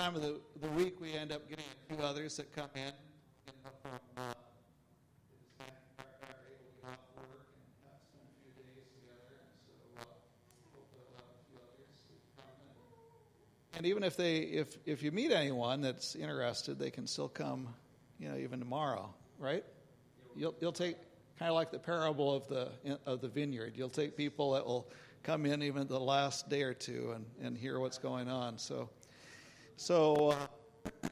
time of the, the week, we end up getting a few others that come in. You know, from, uh, uh, a few others who come in. And even if they, if if you meet anyone that's interested, they can still come, you know, even tomorrow, right? You'll you'll take kind of like the parable of the of the vineyard. You'll take people that will come in even the last day or two and, and hear what's going on. So, so uh,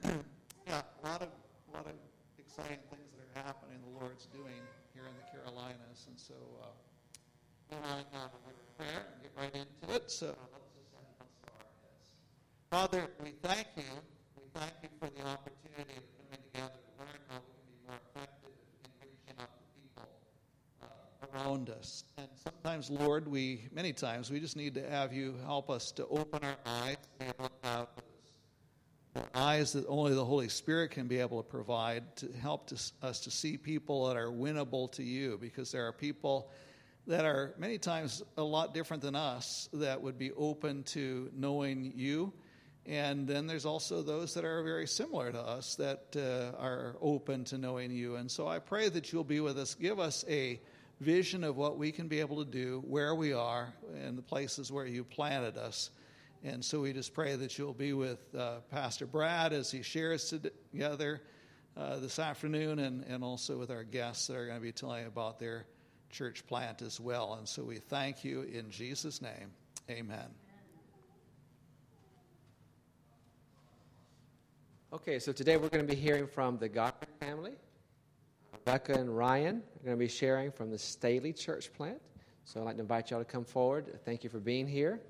yeah, a lot of a lot of exciting things that are happening. The Lord's doing here in the Carolinas, and so uh, we'll uh, prayer and get right into it. So, Father, we thank you. We thank you for the opportunity of coming together to learn how we can be more effective in reaching out to people uh, around us. And sometimes, Lord, we many times we just need to have you help us to open our eyes, to have the eyes that only the Holy Spirit can be able to provide to help to, us to see people that are winnable to you, because there are people that are many times a lot different than us that would be open to knowing you. And then there's also those that are very similar to us that uh, are open to knowing you. And so I pray that you'll be with us. Give us a vision of what we can be able to do, where we are, and the places where you planted us. And so we just pray that you'll be with uh, Pastor Brad as he shares together uh, this afternoon, and, and also with our guests that are going to be telling about their church plant as well. And so we thank you in Jesus' name. Amen. Okay, so today we're going to be hearing from the Godfrey family. Rebecca and Ryan are going to be sharing from the Staley Church plant. So I'd like to invite y'all to come forward. Thank you for being here.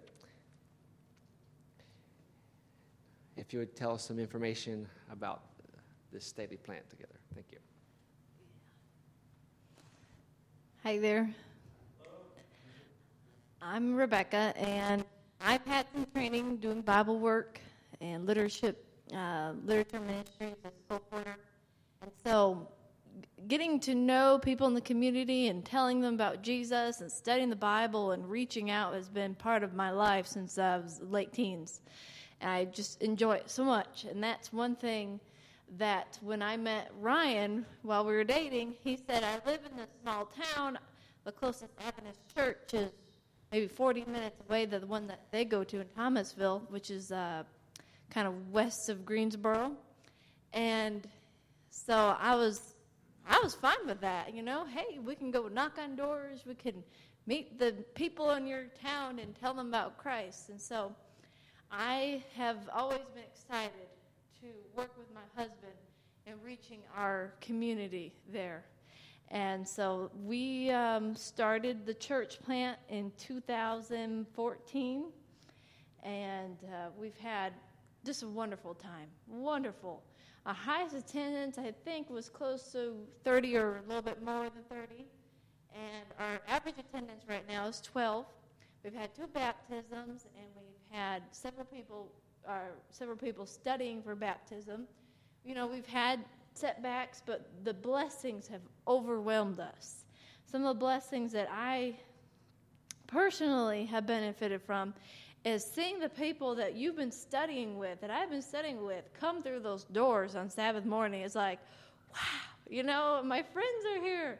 If you would tell us some information about this Staley plant together. Thank you. Hi there. I'm Rebecca, and I've had some training doing Bible work and leadership, uh, literature ministries as colporteur. And so getting to know people in the community and telling them about Jesus and studying the Bible and reaching out has been part of my life since I was late teens. And I just enjoy it so much. And that's one thing that when I met Ryan while we were dating, he said, I live in this small town. The closest Adventist church is maybe 40 minutes away, the one that they go to in Thomasville, which is uh, kind of west of Greensboro. And so I was I was fine with that. You know, hey, we can go knock on doors. We can meet the people in your town and tell them about Christ. And so I have always been excited to work with my husband in reaching our community there. And so we um, started the church plant in 2014, and uh, we've had just a wonderful time. Wonderful. Our highest attendance, I think, was close to 30 or a little bit more than 30. And our average attendance right now is 12. We've had two baptisms, and had several people, uh, several people studying for baptism. You know, we've had setbacks, but the blessings have overwhelmed us. Some of the blessings that I personally have benefited from is seeing the people that you've been studying with, that I've been studying with, come through those doors on Sabbath morning. It's like, wow, you know, my friends are here.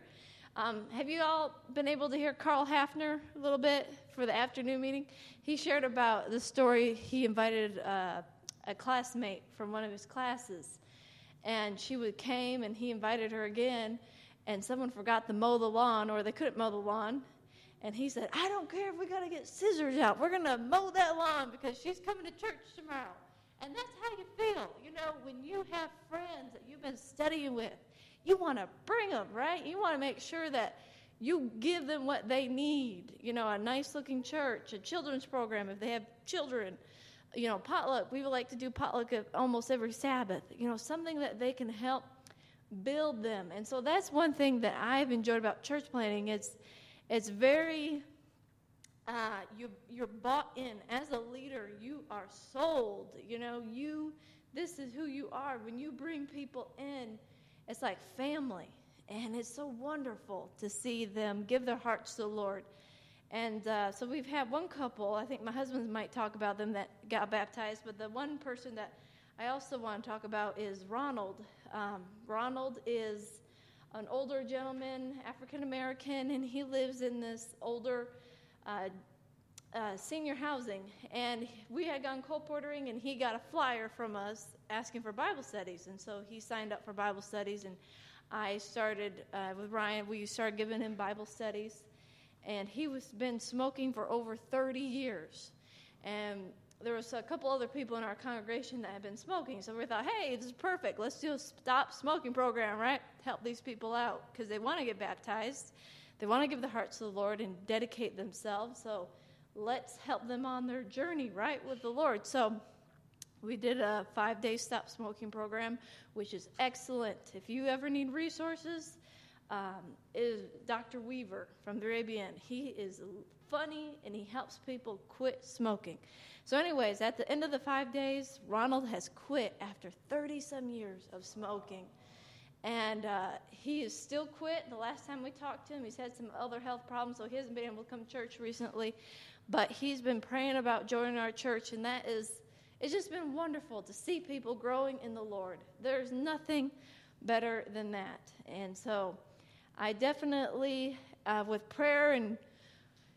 Um, have you all been able to hear Carl Hafner a little bit for the afternoon meeting? He shared about the story. He invited uh, a classmate from one of his classes, and she would, came and he invited her again, and someone forgot to mow the lawn, or they couldn't mow the lawn, and he said, I don't care if we got to get scissors out. We're going to mow that lawn because she's coming to church tomorrow. And that's how you feel. You know, when you have friends that you've been studying with, you want to bring them, right? You want to make sure that you give them what they need. You know, a nice looking church, a children's program if they have children. You know, potluck. We would like to do potluck almost every Sabbath. You know, something that they can help build them. And so that's one thing that I've enjoyed about church planting. It's it's very, uh, you, you're bought in. As a leader, you are sold. You know, you, this is who you are. When you bring people in, it's like family. And it's so wonderful to see them give their hearts to the Lord. And uh, so we've had one couple, I think my husband might talk about them that got baptized, but the one person that I also want to talk about is Ronald. Um, Ronald is an older gentleman, African American, and he lives in this older uh, uh, senior housing. And we had gone colporteuring, and he got a flyer from us asking for Bible studies. And so he signed up for Bible studies, and I started uh, with Ryan. We started giving him Bible studies, and he was been smoking for over 30 years. And there was a couple other people in our congregation that had been smoking, so we thought, hey, this is perfect. Let's do a stop smoking program, right? Help these people out because they want to get baptized, they want to give their hearts to the Lord and dedicate themselves. So let's help them on their journey, right, with the Lord. So we did a five day stop smoking program, which is excellent. If you ever need resources, um, is Dr. Weaver from the Arabian. He is funny and he helps people quit smoking. So, anyways, at the end of the five days, Ronald has quit after 30 some years of smoking. And uh, he is still quit. The last time we talked to him, he's had some other health problems, so he hasn't been able to come to church recently. But he's been praying about joining our church, and that is, it's just been wonderful to see people growing in the Lord. There's nothing better than that. And so I definitely, uh, with prayer and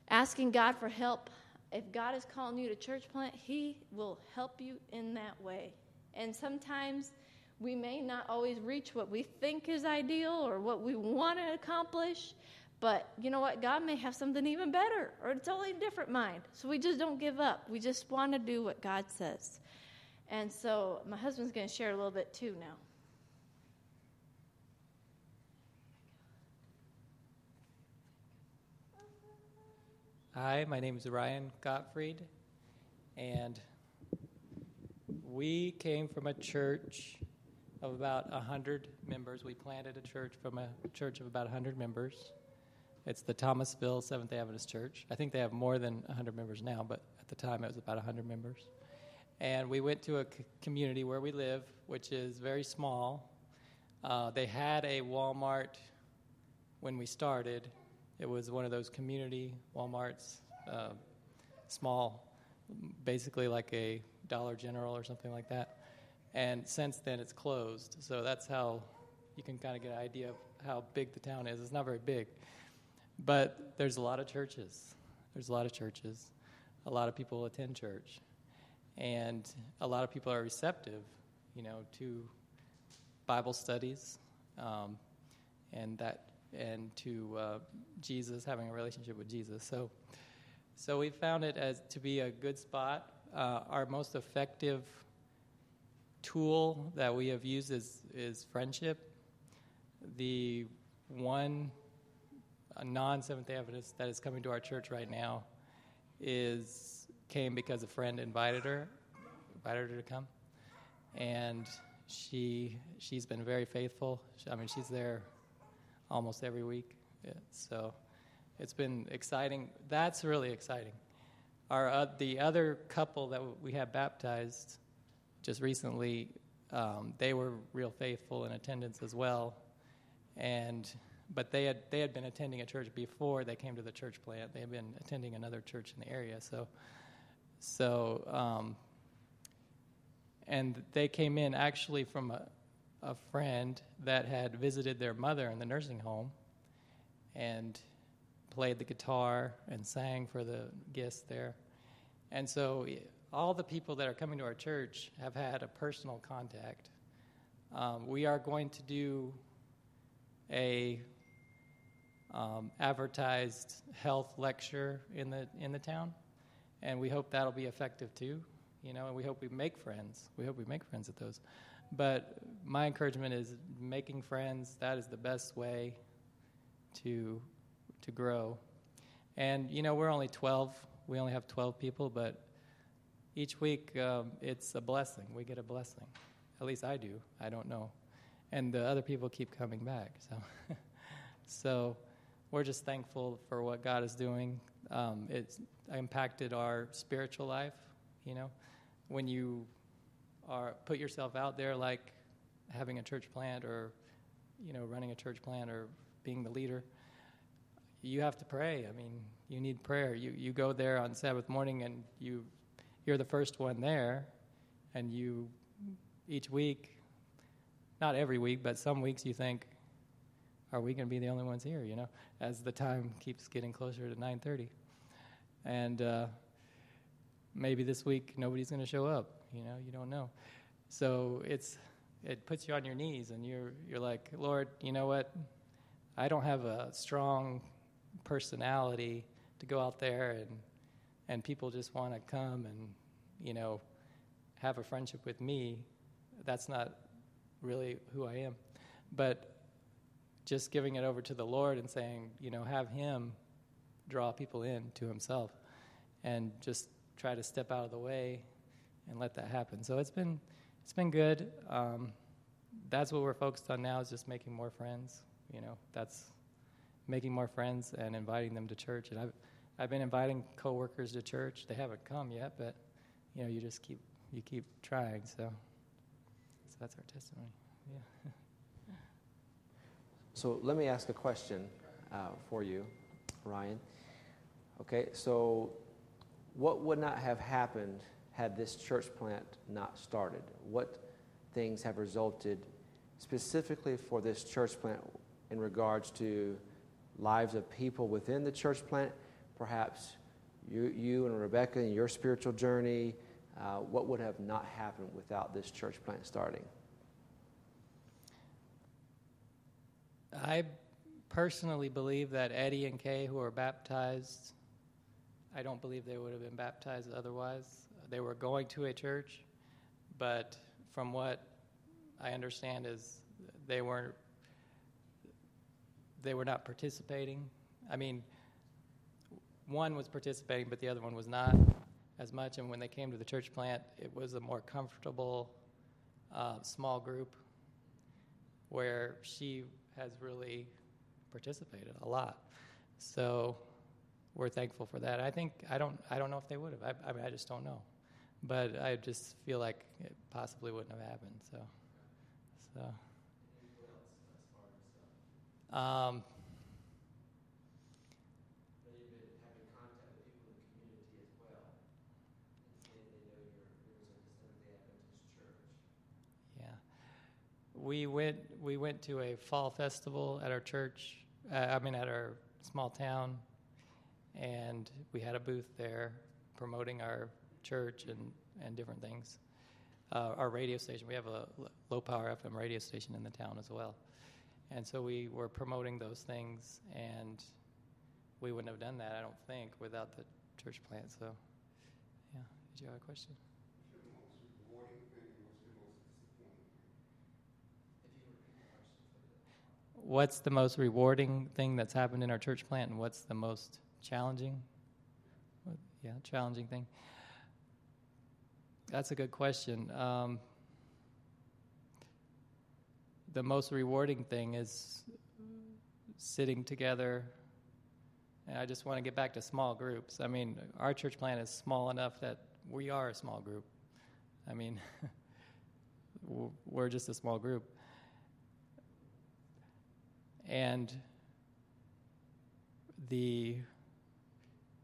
asking God for help, if God is calling you to church plant, He will help you in that way. And sometimes we may not always reach what we think is ideal or what we want to accomplish, but you know what? God may have something even better or a totally different mind. So we just don't give up. We just want to do what God says. And so my husband's going to share a little bit too now. Hi, my name is Ryan Gottfried, and we came from a church of about 100 members. We planted a church from a church of about 100 members. It's the Thomasville Seventh Adventist Church. I think they have more than 100 members now, but at the time it was about 100 members. And we went to a c- community where we live, which is very small. Uh, they had a Walmart when we started, it was one of those community Walmarts, uh, small, basically like a Dollar General or something like that. And since then, it's closed. So that's how you can kind of get an idea of how big the town is. It's not very big, but there's a lot of churches. There's a lot of churches. A lot of people attend church, and a lot of people are receptive, you know, to Bible studies, um, and that and to uh, Jesus, having a relationship with Jesus. So, so we found it as to be a good spot. Uh, our most effective tool that we have used is, is friendship. The one non Seventh day Adventist that is coming to our church right now is came because a friend invited her, invited her to come, and she she's been very faithful. I mean, she's there almost every week. Yeah, so it's been exciting. That's really exciting. Our uh, the other couple that we had baptized just recently, um, they were real faithful in attendance as well, and but they had they had been attending a church before they came to the church plant. They had been attending another church in the area, so so um, and they came in actually from a, a friend that had visited their mother in the nursing home and played the guitar and sang for the guests there. And so all the people that are coming to our church have had a personal contact. Um, we are going to do a um, advertised health lecture in the in the town, and we hope that'll be effective too. You know, and we hope we make friends. We hope we make friends at those. But my encouragement is making friends. That is the best way to to grow. And you know, we're only 12. We only have 12 people, but each week um, it's a blessing. We get a blessing. At least I do. I don't know. And the other people keep coming back. So, so we're just thankful for what God is doing. Um, it's impacted our spiritual life. You know, when you are put yourself out there like having a church plant or you know running a church plant or being the leader you have to pray i mean you need prayer you you go there on sabbath morning and you you're the first one there and you each week, not every week, but some weeks you think, are we going to be the only ones here? You know, as the time keeps getting closer to 9:30, and uh, maybe this week nobody's going to show up. You know, you don't know. So it's it puts you on your knees, and you're you're like, Lord, you know what? I don't have a strong personality to go out there and and people just want to come and you know have a friendship with me. That's not really who I am. But just giving it over to the Lord and saying, you know, have Him draw people in to Himself and just try to step out of the way and let that happen. So it's been it's been good. Um, that's what we're focused on now is just making more friends. You know, that's making more friends and inviting them to church. And I've I've been inviting coworkers to church. They haven't come yet, but you know, you just keep you keep trying. So so that's our testimony. Yeah. So let me ask a question uh, for you, Ryan. Okay, so what would not have happened had this church plant not started? What things have resulted specifically for this church plant in regards to lives of people within the church plant? Perhaps you, you and Rebecca and your spiritual journey, uh, what would have not happened without this church plant starting? I personally believe that Eddie and Kay, who are baptized, I don't believe they would have been baptized otherwise. They were going to a church, but from what I understand is they weren't they were not participating. I mean, one was participating, but the other one was not as much. And when they came to the church plant, it was a more comfortable, uh, small group where she has really participated a lot. So we're thankful for that. I think I don't I don't know if they would have. I, I mean, I just don't know, but I just feel like it possibly wouldn't have happened. So, so. Um, we went we went to a fall festival at our church. Uh, I mean, at our small town, and we had a booth there promoting our church and and different things. Uh, our radio station, we have a low power FM radio station in the town as well. And so we were promoting those things, and we wouldn't have done that, I don't think, without the church plant. So, yeah. Did you have a question? What's the most rewarding thing that's happened in our church plant, and what's the most challenging? Yeah, challenging thing. That's a good question. Um, the most rewarding thing is sitting together. And I just want to get back to small groups. I mean, our church plant is small enough that we are a small group. I mean, we're just a small group. And the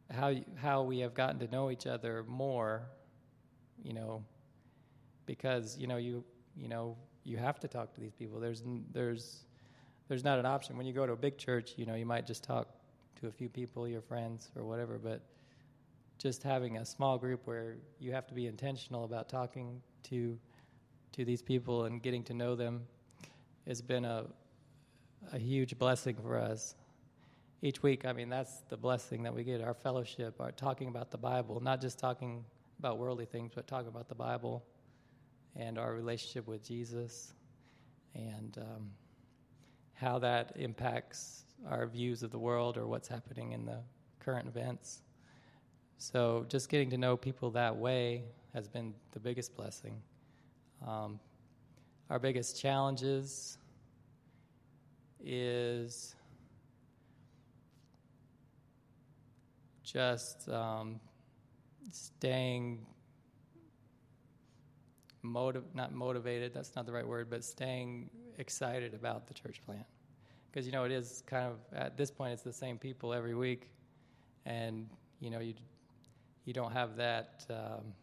how how we have gotten to know each other more, you know, because you know you you know you have to talk to these people. There's there's there's not an option when you go to a big church. You know, you might just talk to a few people, your friends or whatever, but just having a small group where you have to be intentional about talking to to these people and getting to know them has been a a huge blessing for us. Each week, I mean, that's the blessing that we get our fellowship, our talking about the Bible, not just talking about worldly things, but talking about the Bible and our relationship with Jesus and um, how that impacts our views of the world or what's happening in the current events. So, just getting to know people that way has been the biggest blessing. Um, our biggest challenges is just um, staying motiv- not motivated, that's not the right word, but staying excited about the church plant. Because, you know, it is kind of, at this point, it's the same people every week. And, you know, you, you don't have that, um,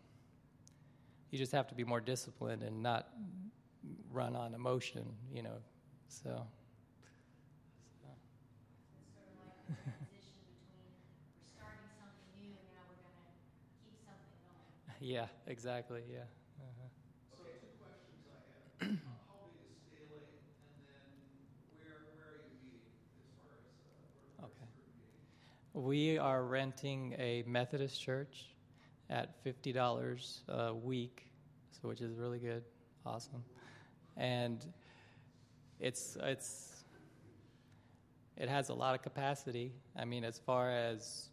you just have to be more disciplined and not run on emotion, you know. So. Yeah, exactly. Yeah. Uh-huh. So two questions I have. How big is and then where, where are you meeting as far as, uh, Okay. where's your meeting? We are renting a Methodist church at fifty dollars a week, so which is really good, awesome, and it's it's it has a lot of capacity. I mean, as far as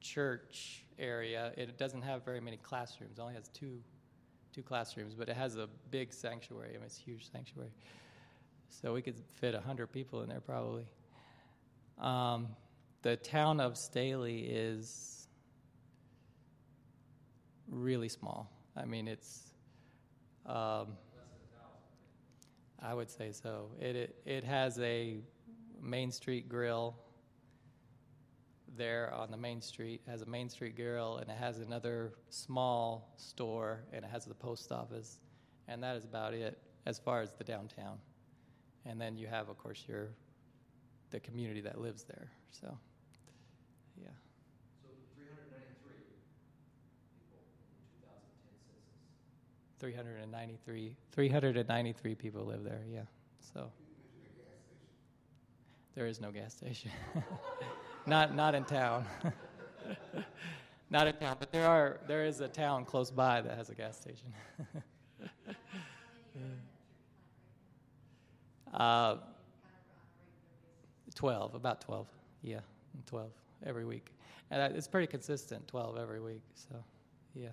church area, it doesn't have very many classrooms. It only has two two classrooms, but it has a big sanctuary. I mean, it's a huge sanctuary, so we could fit hundred people in there probably. Um, the town of Staley is really small. I mean, it's. Um, I would say so. It, it it has a Main Street grill there on the main street. Has a Main Street grill, and it has another small store, and it has the post office, and that is about it as far as the downtown. And then you have, of course, your the community that lives there. So, yeah. So 393 people in 2010 census. 393 393 people live there yeah so there is no gas station not not in town not in town but there are there is a town close by that has a gas station uh, 12 about 12 yeah 12 every week and it's pretty consistent 12 every week so yeah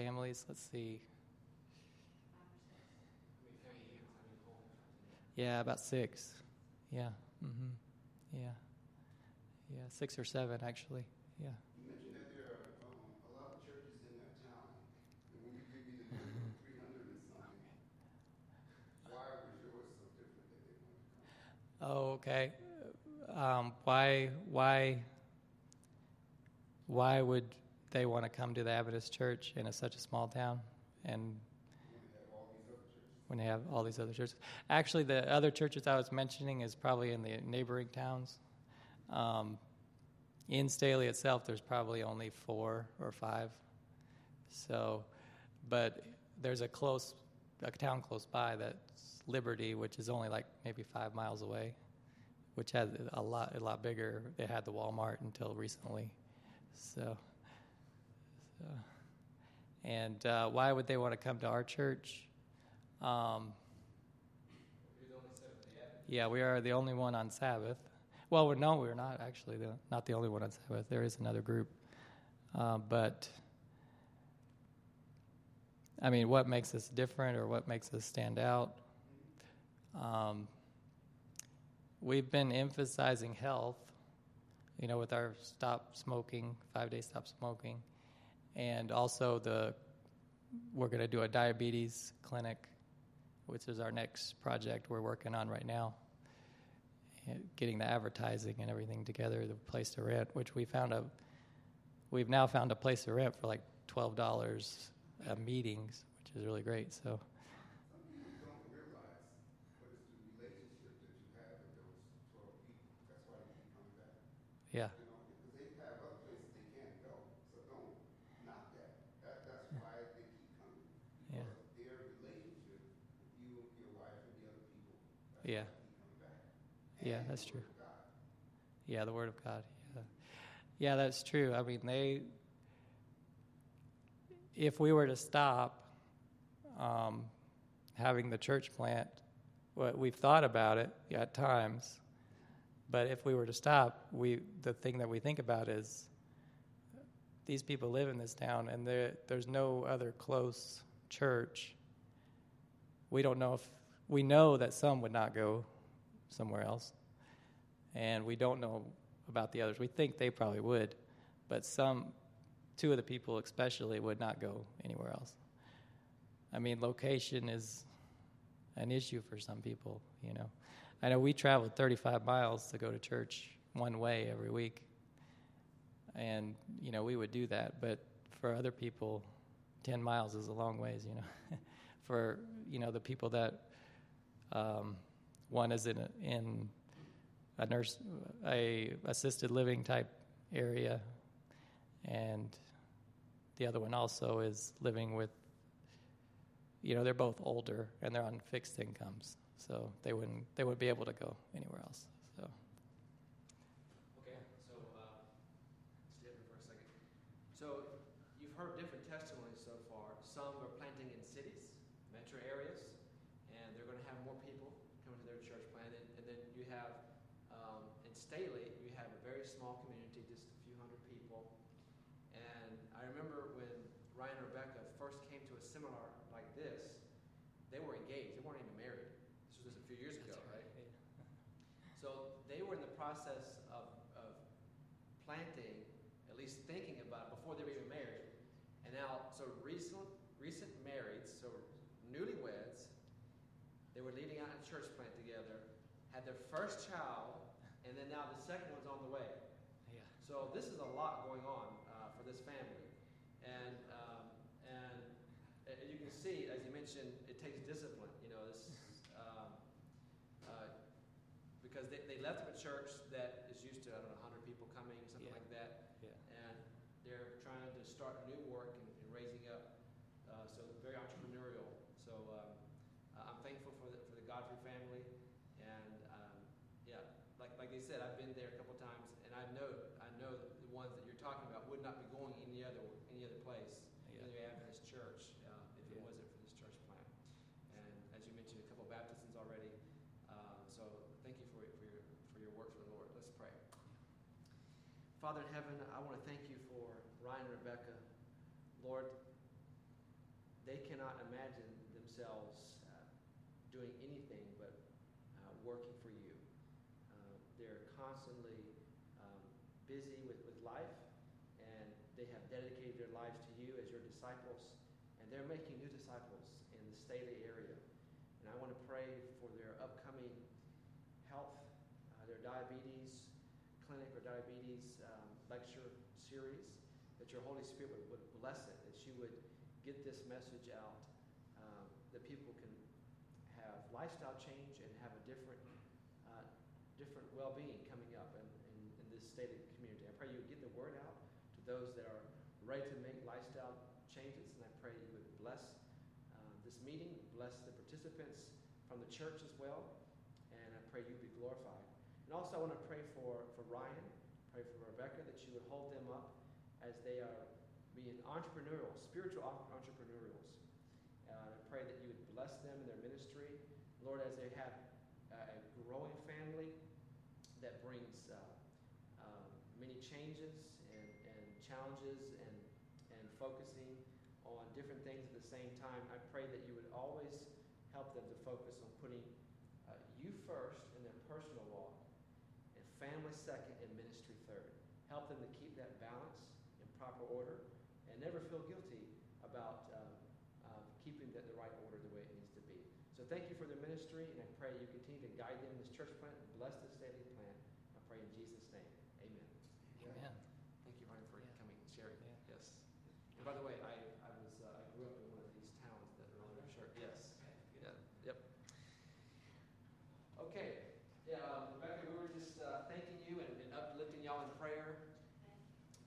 families. Let's see. Yeah, about six. Yeah. Mm-hmm. Yeah. Yeah, six or seven actually. Yeah. You mentioned that there are um, a lot of churches in that town, and when you give me the number 300 and something, why was yours so different that they wanted to come? Oh, okay. Um, why? Why? Why would they want to come to the Adventist church in a, such a small town? And when they have all these other churches, actually, the other churches I was mentioning is probably in the neighboring towns. Um, in Staley itself, there's probably only four or five. So, but there's a close, a town close by that's Liberty, which is only like maybe five miles away, which has a lot, a lot bigger. They had the Walmart until recently, so. so and uh, why would they want to come to our church? Um, yeah, we are the only one on Sabbath. Well, we're, no, we're not actually the, not the only one on Sabbath. There is another group, uh, but I mean, what makes us different or what makes us stand out? Um, we've been emphasizing health, you know, with our stop smoking, five day stop smoking, and also the we're going to do a diabetes clinic, which is our next project we're working on right now. Getting the advertising and everything together, the place to rent, which we found a, we've now found a place to rent for like twelve dollars a meetings, which is really great. So, Some people don't realize what is the relationship that you have with those 12 people. That's why they keep coming back. yeah, You know, because they have other places they can't go. So don't knock that. that that's why they keep coming. Yeah. Because their relationship with you, your wife, and the other people. That's Yeah. yeah, that's true. Yeah, the Word of God. Yeah, yeah, that's true. I mean, they. If we were to stop um, having the church plant, what we've thought about it at times, but if we were to stop, we the thing that we think about is these people live in this town, and there there's no other close church. We don't know if we know that some would not go somewhere else and we don't know about the others. We think they probably would, but some, two of the people especially, would not go anywhere else. I mean, location is an issue for some people, you know. I know we traveled 35 miles to go to church one way every week, and, you know, we would do that, but for other people, 10 miles is a long ways, you know, for, you know, the people that, um, one is in a, in a nurse, a assisted living type area, and the other one also is living with, you know, they're both older and they're on fixed incomes, so they wouldn't, they wouldn't be able to go anywhere else, so. Okay, so uh, stay there for a second. So you've heard different testimonies so far. Some are planting in cities, metro areas, and they're going to have more people coming to their church plant. And, and then you have um, in Staley, you have a very small community, just a few hundred people. And I remember when Ryan and Rebecca first came to a seminar like this, they were engaged. They weren't even married. This was just a few years ago, right? So they were in the process of, of planting, at least thinking about it before they were even married. And now, so recent, recent marrieds, so newlyweds, they were leading out a church plant together, had their first child, and then now the second one's on the way. Yeah. So this is a lot going on uh, for this family, and um, and uh, you can see, as you mentioned, it takes discipline. You know, this um, uh, because they, they left a church that is used to I don't know 100 people coming, something Yeah. like that, Yeah. and they're trying to start a new work and, and raising up. Uh, so very entrepreneurial. So um, uh, I'm thankful for the for the Godfrey family, and um, yeah, like like they said, I've been there a couple times, and I know I know that the ones that you're talking about would not be going any other any other place, Yeah. any Adventist church, uh, if it Yeah. wasn't for this church plant. And as you mentioned, a couple baptisms already. Uh, so thank you for for your for your work for the Lord. Let's pray. Father in heaven, I want to thank you for Ryan and Rebecca. Lord, they cannot imagine themselves uh, doing anything but uh, working for you. Uh, they're constantly um, busy with, with life, and they have dedicated their lives to you as your disciples, and they're making new disciples in the Staley area. And I want to pray for their upcoming health, uh, their diabetes clinic or diabetes um, lecture series, that your Holy Spirit would, would bless it, that you would get this message out, um, that people can have lifestyle change and have a different, uh, different well-being coming up in, in, in this state of the community. I pray you would get the word out to those that are ready to make lifestyle changes, and I pray you would bless uh, this meeting, bless the participants from the church as well, and I pray you be glorified. And also, I want to pray for, for Ryan, pray for Rebecca, that you would hold them up as they are being entrepreneurial, spiritual entrepreneurials. Uh, I pray that you would bless them in their ministry. Lord, as they have uh, a growing family that brings uh, um, many changes and, and challenges and, and focusing on different things at the same time, I pray that you would always help them to focus on putting uh, you first in their personal walk and family second and ministry third. Help them to keep that balance in proper order and never feel guilty about um, um, keeping that the right order the way it needs to be. So thank you for their ministry, and I pray you continue to guide them in this church plant and bless this Staley plant. I pray in Jesus' name. Amen. Amen. Thank you, Ryan, for Yeah. coming and sharing. Yeah. Yes. And by the way, I, I was uh, I grew up in one of these towns that are on their shirt. Yes. Yeah. Yep. Okay. Yeah, um, Rebecca, we were just uh, thanking you and, and uplifting y'all in prayer.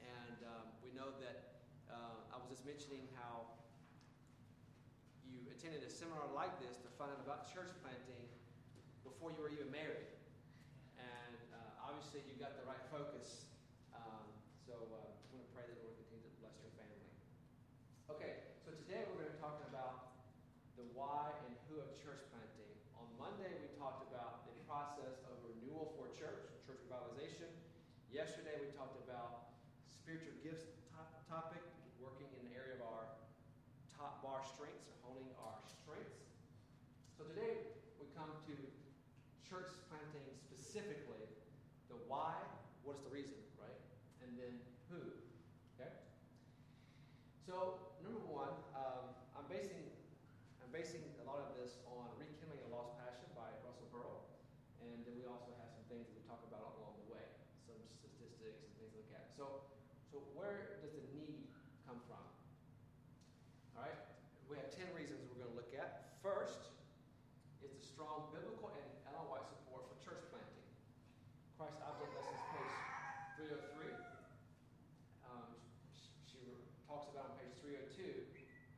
And um, we know that uh, I was just mentioning how you attended a seminar like this to find out about church planting before you were even married. And uh, obviously, you got the right focus. Um, so uh, I want to pray that the Lord continue to bless your family. Okay, so today we're going to talk about the why and who of church planting. On Monday, we talked about the process of renewal for church, church revitalization. Yesterday, we talked about spiritual gifts top, topic, working in the area of our top bar strengths or honing our strengths. So today, we come to church planting specifically, the why, what is the reason, right? And then who, okay? So number one, um, I'm basing I'm basing a lot of this on Rekindling a Lost Passion by Russell Burrill, and then we also have some things that we talk about along the way, some statistics and things to look at. So, so where does the need come from?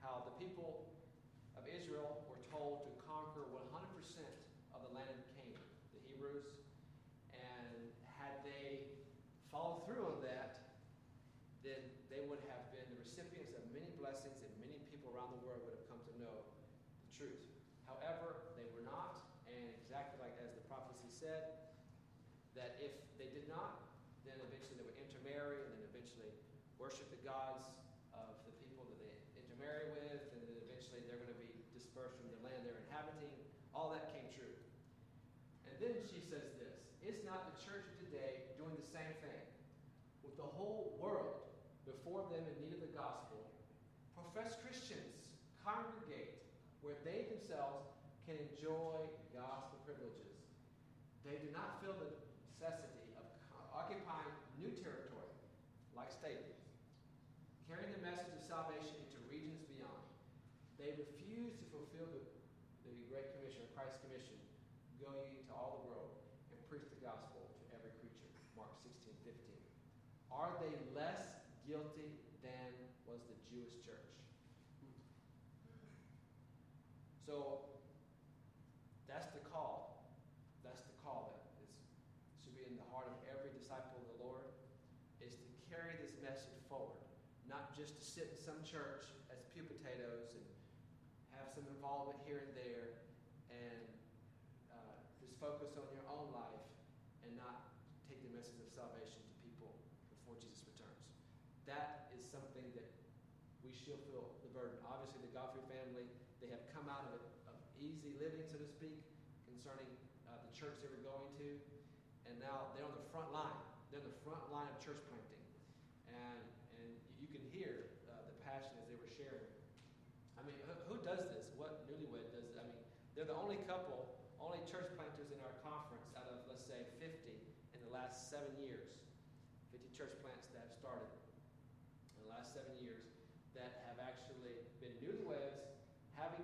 how the people of Israel were told to conquer 100% of the land of Canaan, the Hebrews, and had they followed through on that, then they would have been the recipients of many blessings and many people around the world would have come to know the truth. However, they were not, and exactly like as the prophecy said, that if they did not, then eventually they would intermarry and then eventually worship the gods of the people that they intermarry with, and then eventually they're going to be dispersed from the land they're inhabiting. All that came true. And then she says this Is not the church of today doing the same thing? With the whole world before them in need of the gospel, professed Christians congregate where they themselves can enjoy gospel privileges. They do not feel the necessity of occupying new territory like stadiums, carrying the message of salvation into regions beyond. They refuse to fulfill the, the Great Commission, Christ's Commission, going into all the world and preach the gospel to every creature. Mark 16, 15. Are they less guilty than was the Jewish church? So that's the call. That's the call that is should be in the heart of every disciple of the Lord is to carry this message forward, not just to sit in some church as pew potatoes and have some involvement here and there and uh, just focus on your own life and not take the message of salvation to people before Jesus returns. That is something that we still feel the burden. Obviously, the Godfrey family, they have come out of it of easy living, so to speak, concerning uh, the church they were going to, and now they're on the front line. They're the front line of church planting, and and you can hear uh, the passion as they were sharing. I mean, who, who does this? What newlywed does? This? I mean, they're the only couple, only church planters in our conference out of let's say 50 in the last seven years. 50 church plants that have started in the last seven years that have actually been newlyweds having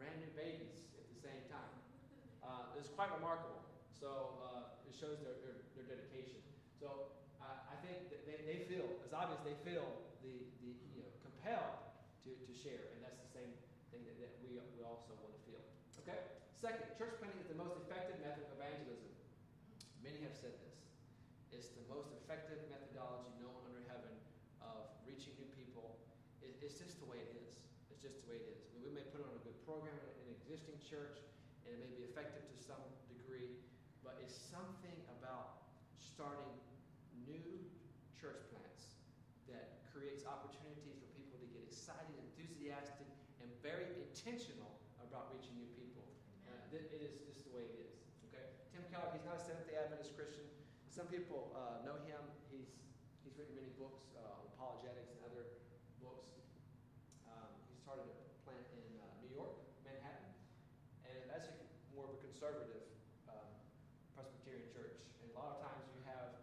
brand new babies at the same time. Uh, it's quite remarkable. So uh, it shows their, their, their dedication. So uh, I think that they, they feel, it's obvious they feel the, the you know, compelled to, to share. And that's the same thing that, that we, we also want to feel. Okay? Second, church planting is the most effective method of evangelism. Many have said this. It's the most effective methodology known under heaven of reaching new people it, it's just the way it is. It's just the way it is. I mean, we may put on a good program in an existing church, and it may be effective to some degree, but it's something about starting new church plants that creates opportunities for people to get excited, enthusiastic, and very intentional about reaching new people. Uh, it is just the way it is. Okay, Tim Keller, he's not a Seventh Day Adventist Christian. Some people uh, know him. He's he's written many books uh, on apologetics and other books. Um, he started a plant in uh, New York, Manhattan, and that's a, more of a conservative um, Presbyterian church. And a lot of times you have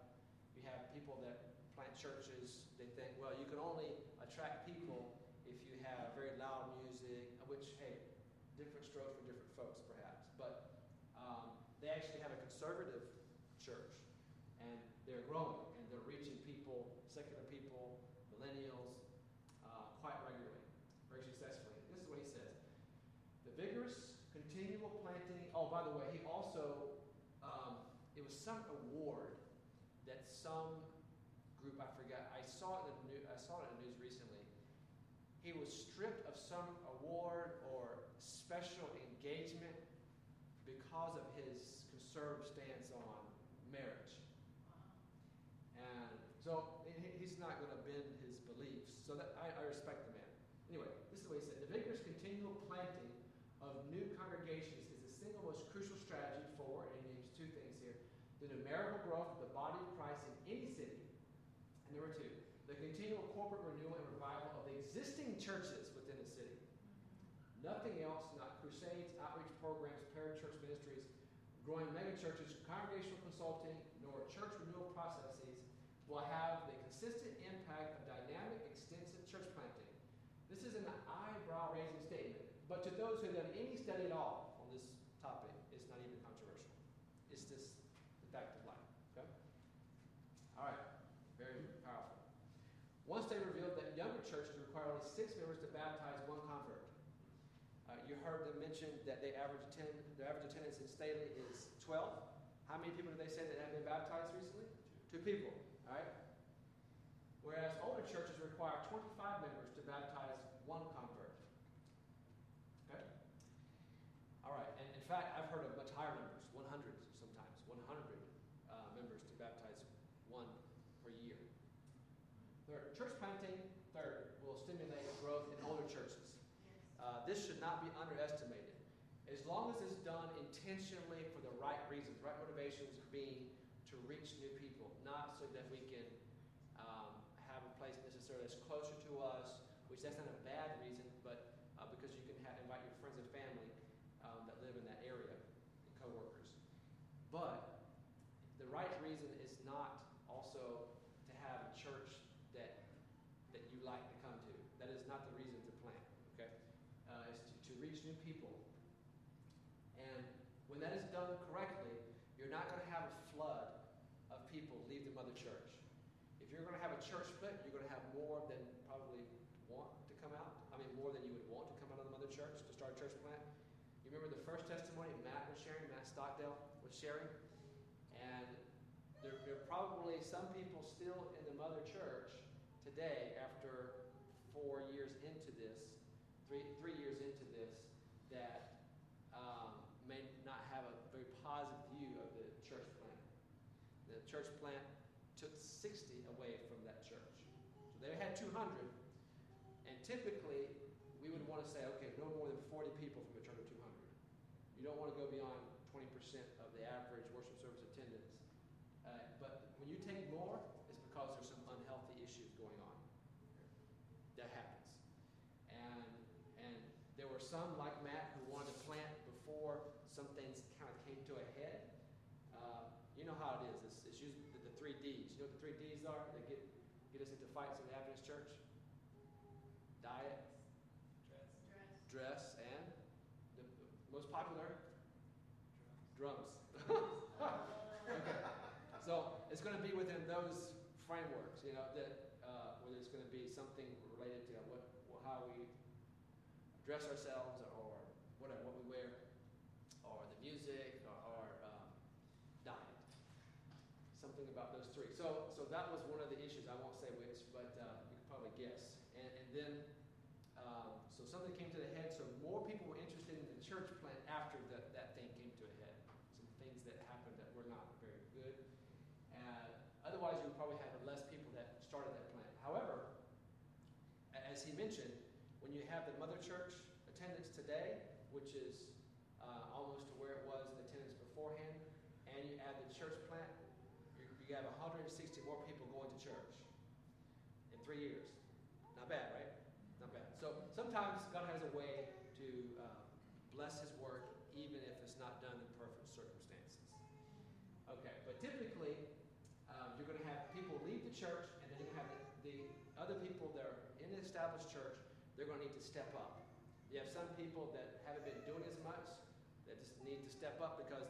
you have people that plant churches. They think, well, you can only attract people if you have very loud music, which hey, different strokes for different folks, perhaps. But um, they actually have a conservative church, and they're growing and they're reaching people, secular people, millennials, uh, quite regularly, very successfully. This is what he says The vigorous, continual planting. Oh, by the way, he also, um, it was some award that some group, I forgot, I saw it in the, new, I saw it in the news recently. He was stripped of some award or special engagement because of his conservative stance on marriage. And so he's not going to bend his beliefs. So that, I, I respect the man. Anyway, this is what he said. The vigorous continual planting of new congregations is the single most crucial strategy for, and he names two things here, the numerical growth of the body of Christ in any city. And number two, the continual corporate renewal and revival of the existing churches within the city. Nothing else, not crusades, outreach programs, parachurch ministries, growing megachurches, congregational consulting, nor church renewal processes will have the consistent impact of dynamic, extensive church planting. This is an eyebrow raising statement, but to those who have done any study at all on this topic, it's not even controversial. It's just the fact of life. Okay? All right. Very powerful. One study revealed that younger churches require only six members to baptize one you heard them mention that they average attend, their average attendance in Staley is 12. How many people do they say that have been baptized recently? Two people, all right? Whereas older churches require 25 members to baptize one convert. Okay? All right, and in fact, I've heard of much higher numbers, 100 sometimes, 100 uh, members to baptize one per year. Third, church planting, third, will stimulate growth in older churches. Uh, this should not be underestimated. As long as it's done intentionally for the right reasons, right motivations being to reach new people, not so that we can um, have a place necessarily that's closer to us, which that's not a bad reason, but uh, because you can have, invite your friends and family um, that live in that area, and coworkers. But the right reason is not also to have a church that that you like to come to. That is not the reason to plant. Okay, uh, it's to, to reach new people. When that is done correctly, you're not going to have a flood of people leave the mother church. If you're going to have a church split, you're going to have more than probably want to come out. I mean, more than you would want to come out of the mother church to start a church plant. You remember the first testimony Matt was sharing, Matt Stockdale was sharing? And there, there are probably some people still in the mother church today, after four years into this, three, three years into this, that um, may not have a very positive view of the church plant. The church plant took 60 away from that church. So they had 200, and typically we would want to say, okay, no more than 40 people from a church of 200. You don't want to go beyond 20% of the average worship service attendance. Uh, but when you take more, it's because there's some unhealthy issues going on. That happens. And, and there were some, like Matt, who wanted to plant before some things kind of came to a head. Uh, you know how it is. It's, it's usually the, the three D's. You know what the three D's are They get, get us into fights in the Adventist church? Diet, dress, and the most popular? Drums. okay. So it's going to be within those frameworks, you know, that uh, whether it's going to be something related to what, how we dress ourselves or whatever, what we wear, or the music, or, or um, diet. Something about those three. So, so that was one of the issues. I won't say which, but uh, you can probably guess. And, and then, um, so something came to the head. So more people were interested in the church plant after the, that thing came to a head. Some things that happened that were not very good. And otherwise, you would probably have less people that started that plant. However, as he mentioned, when you have the mother church attendance today, which is uh, almost to where it was in attendance beforehand, and you add the church plant, you, you have 160 more people going to church in three years. Not bad, right? Not bad. So sometimes God has a way to uh, bless His work, even if it's not done in perfect circumstances. Okay, but typically, um, you're going to have people leave the church, and then you're going to have the, the other people that are in the established church they're going to need to step up. You have some people that haven't been doing as much that just need to step up because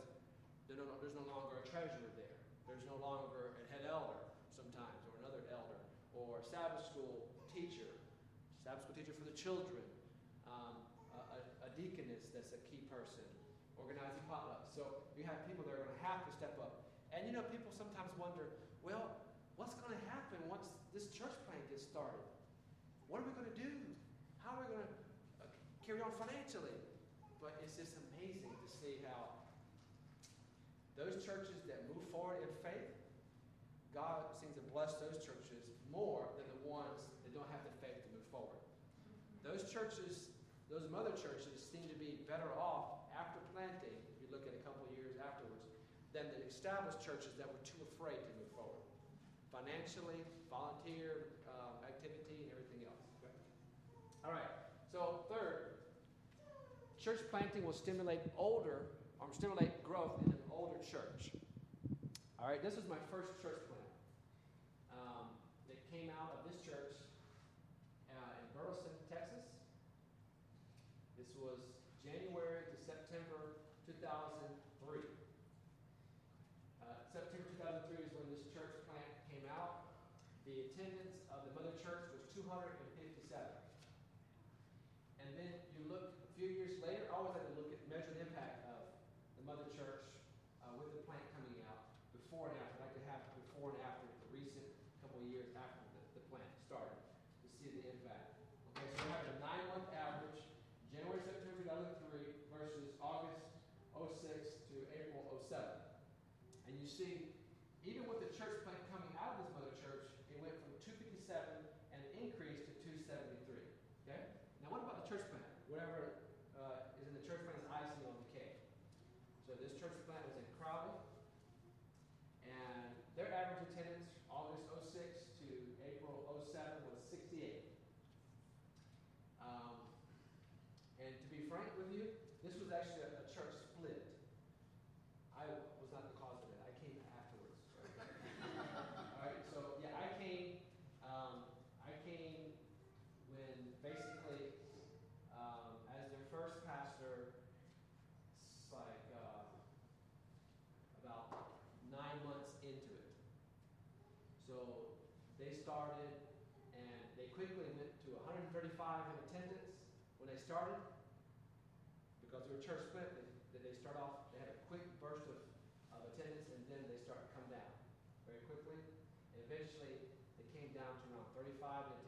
no, there's no longer a treasurer there. There's no longer a head elder sometimes, or another elder, or Sabbath school teacher, Sabbath school teacher for the children, um, a, a, deaconess that's a key person, organizing potlucks. So you have people that are going to have to step up. And you know, people sometimes wonder, well, what's going to happen once this church plant gets started? What are we going to do? How are we going to uh, carry on financially? But it's just amazing to see how those churches that move forward in faith, God seems to bless those churches more than the ones that don't have the faith to move forward. Those churches, those mother churches, seem to be better off after planting, if you look at a couple years afterwards, than the established churches that were too afraid to move forward. Financially, volunteer uh, activity, and everything else. All right. So third, church planting will stimulate older or stimulate growth in older church. All right. This was my first church plant. Um, that came out of this church to 135 in attendance when they started because they were church split. They, they start off, they had a quick burst of, of attendance, and then they start to come down very quickly. And eventually, they came down to around 35 in attendance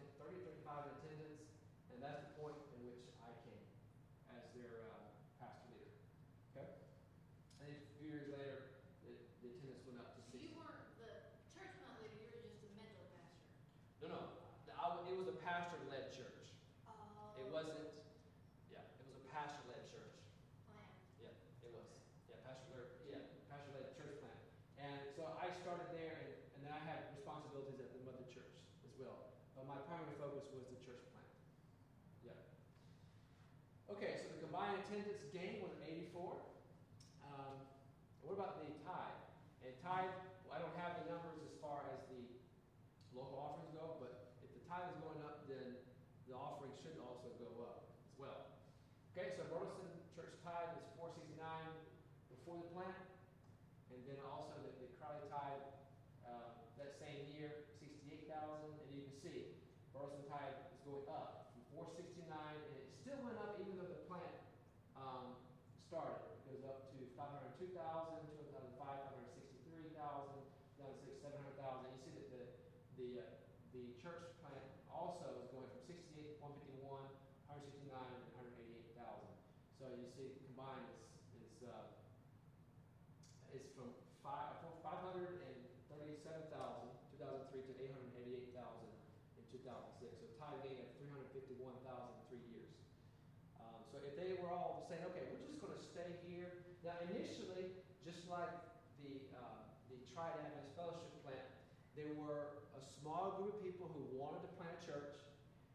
Now, initially, just like the, uh, the Triad Fellowship plant, there were a small group of people who wanted to plant a church,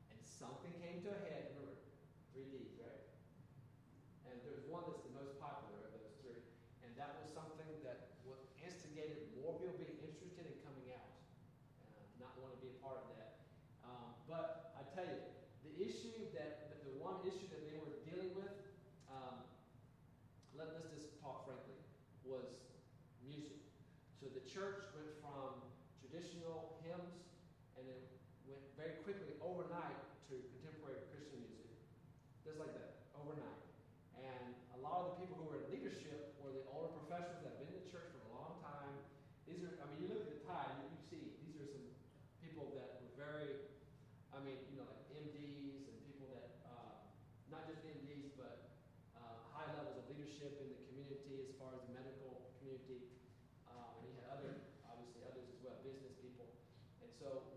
and something came to a head, professionals that have been in the church for a long time. These are, I mean, you look at the tie. you, you see these are some people that were very, I mean, you know, like MDs and people that, uh, not just MDs, but uh, high levels of leadership in the community as far as the medical community. Um, and he had other, obviously, others as well, business people. And so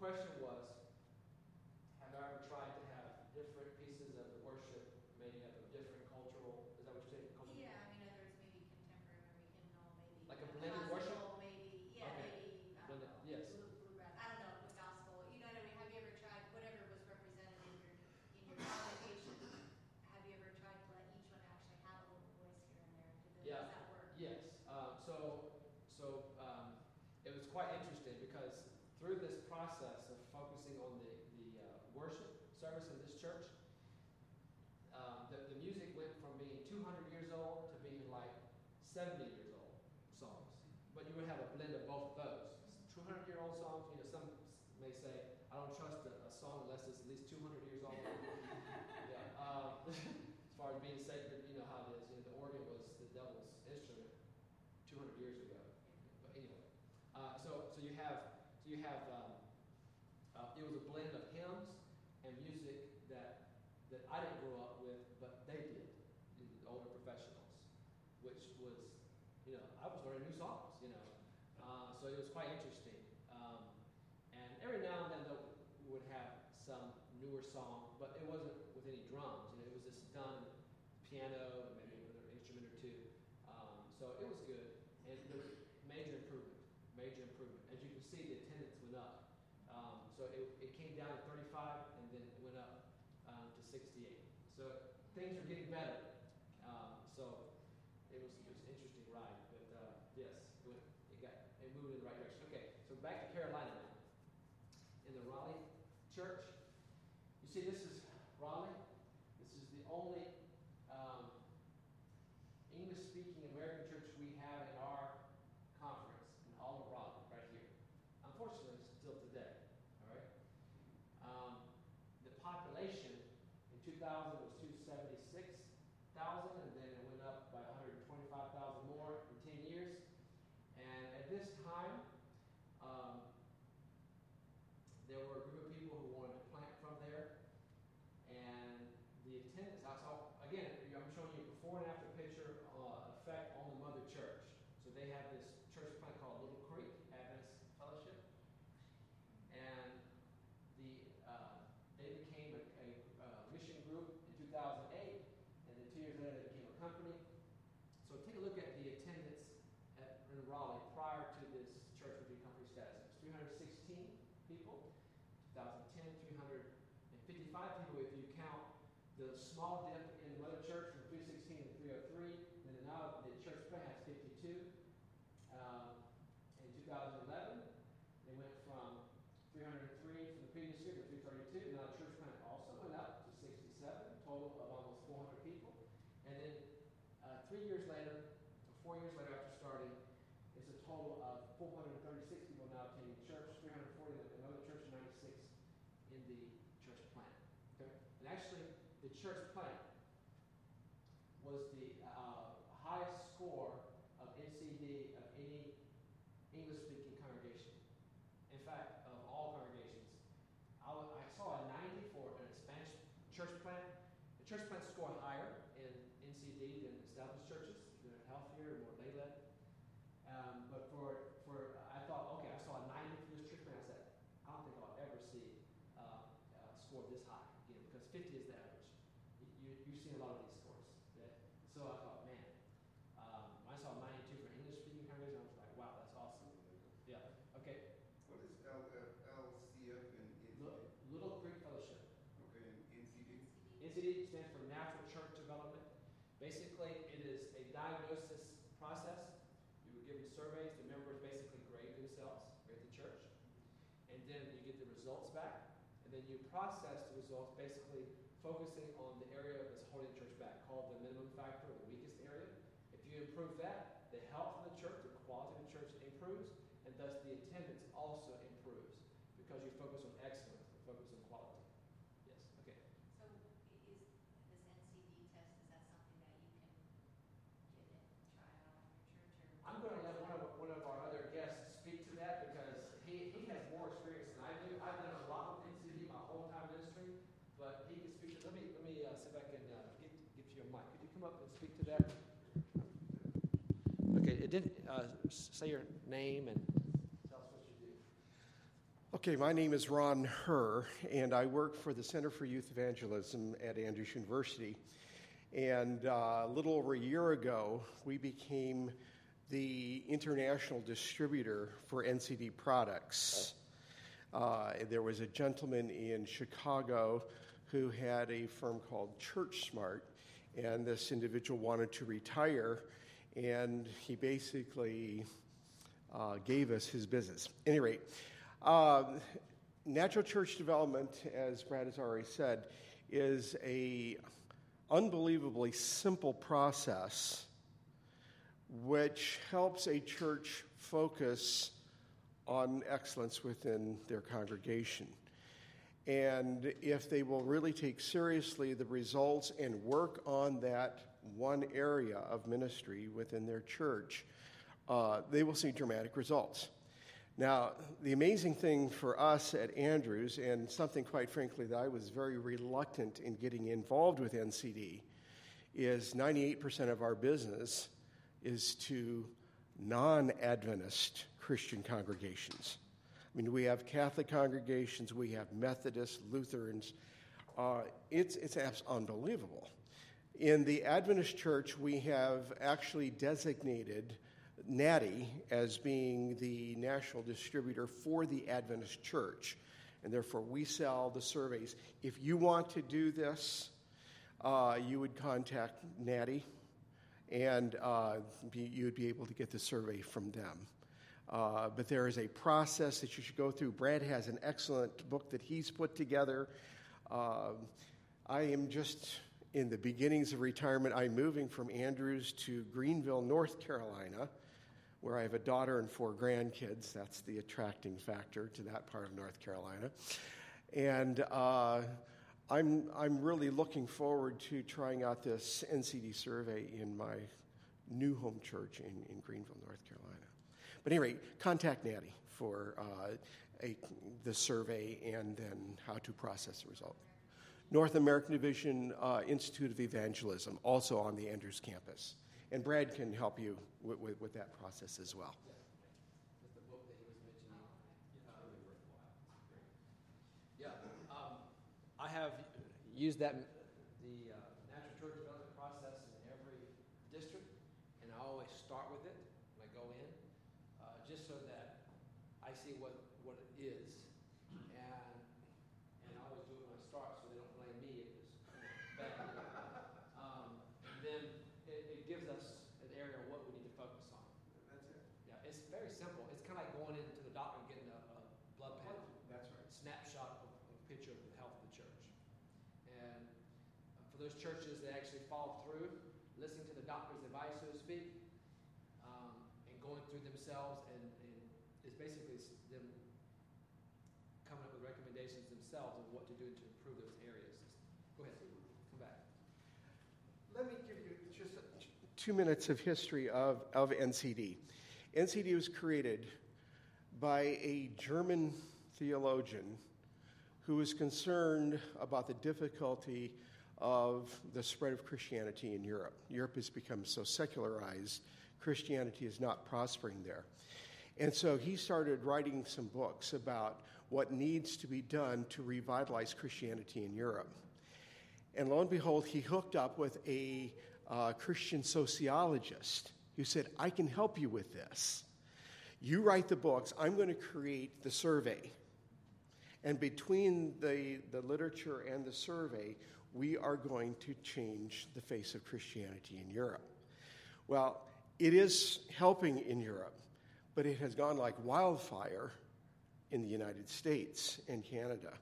question was those. 200 year old songs, you know, some may say, I don't trust a, a song unless it's at least 200 years old. yeah, um, as far as being sacred, you know how it is. You know, the organ was the devil's instrument 200 years ago. But anyway, uh, so, so you have, so you have uh, quite interesting. Um, and every now and then though, we would have some newer song, but it wasn't with any drums. You know, it was just done piano, maybe another instrument or two. Um, so it was good, and there was major improvement, major improvement. As you can see, the attendance went up. Um, so it, it came down to 35, and then it went up um, to 68. So things are getting better. pessoal, the church plant was the uh, highest score of NCD of any English speaking process the results, basically focusing on the uh, say your name and tell us what you do. Okay, my name is Ron Herr, and I work for the Center for Youth Evangelism at Andrews University. And uh, a little over a year ago, we became the international distributor for NCD products. Uh, there was a gentleman in Chicago who had a firm called ChurchSmart, and this individual wanted to retire, and he basically uh, gave us his business. Any rate, um, natural church development, as Brad has already said, is a unbelievably simple process which helps a church focus on excellence within their congregation. And if they will really take seriously the results and work on that one area of ministry within their church, uh, they will see dramatic results. Now, the amazing thing for us at Andrews, and something quite frankly that I was very reluctant in getting involved with NCD, is 98% of our business is to non Adventist Christian congregations. I mean, we have Catholic congregations, we have Methodists, Lutherans. Uh, it's it's unbelievable. In the Adventist Church, we have actually designated Natty as being the national distributor for the Adventist Church, and therefore we sell the surveys. If you want to do this, uh, you would contact Natty, and uh, be, you'd be able to get the survey from them. Uh, but there is a process that you should go through. Brad has an excellent book that he's put together. Uh, I am just in the beginnings of retirement. I'm moving from Andrews to Greenville, North Carolina, where I have a daughter and four grandkids. That's the attracting factor to that part of North Carolina. And uh, I'm, I'm really looking forward to trying out this NCD survey in my new home church in, in Greenville, North Carolina. But anyway, contact Natty for uh, a, the survey and then how to process the result. North American Division uh, Institute of Evangelism, also on the Andrews campus. And Brad can help you with, with, that process as well. Yeah, um, I have used that, the uh, natural church development process in every district, and I always start with it when I go in, uh, just so that I see what, what it is. And, and I always do it when I start, so they don't blame me if it's bad. Um, and then it, it gives us an area of what we need to focus on. That's it. Yeah, it's very simple. It's kind of like going into the doctor and getting a, a blood panel. That's right. Snapshot of a picture of the health of the church. And uh, for those churches that actually follow through, listening to the doctor's advice, so to speak, um, and going through themselves, and, and it's basically s- them coming up with recommendations themselves of what to do to improve those areas. Go ahead, come back. Let me give you just a, two minutes of history of, of NCD. NCD was created by a German theologian who was concerned about the difficulty of the spread of Christianity in Europe. Europe has become so secularized, Christianity is not prospering there. And so he started writing some books about what needs to be done to revitalize Christianity in Europe. And lo and behold, he hooked up with a uh, Christian sociologist who said, I can help you with this. You write the books, I'm going to create the survey. And between the, the literature and the survey, we are going to change the face of Christianity in Europe. Well, it is helping in Europe, but it has gone like wildfire in the United States and Canada.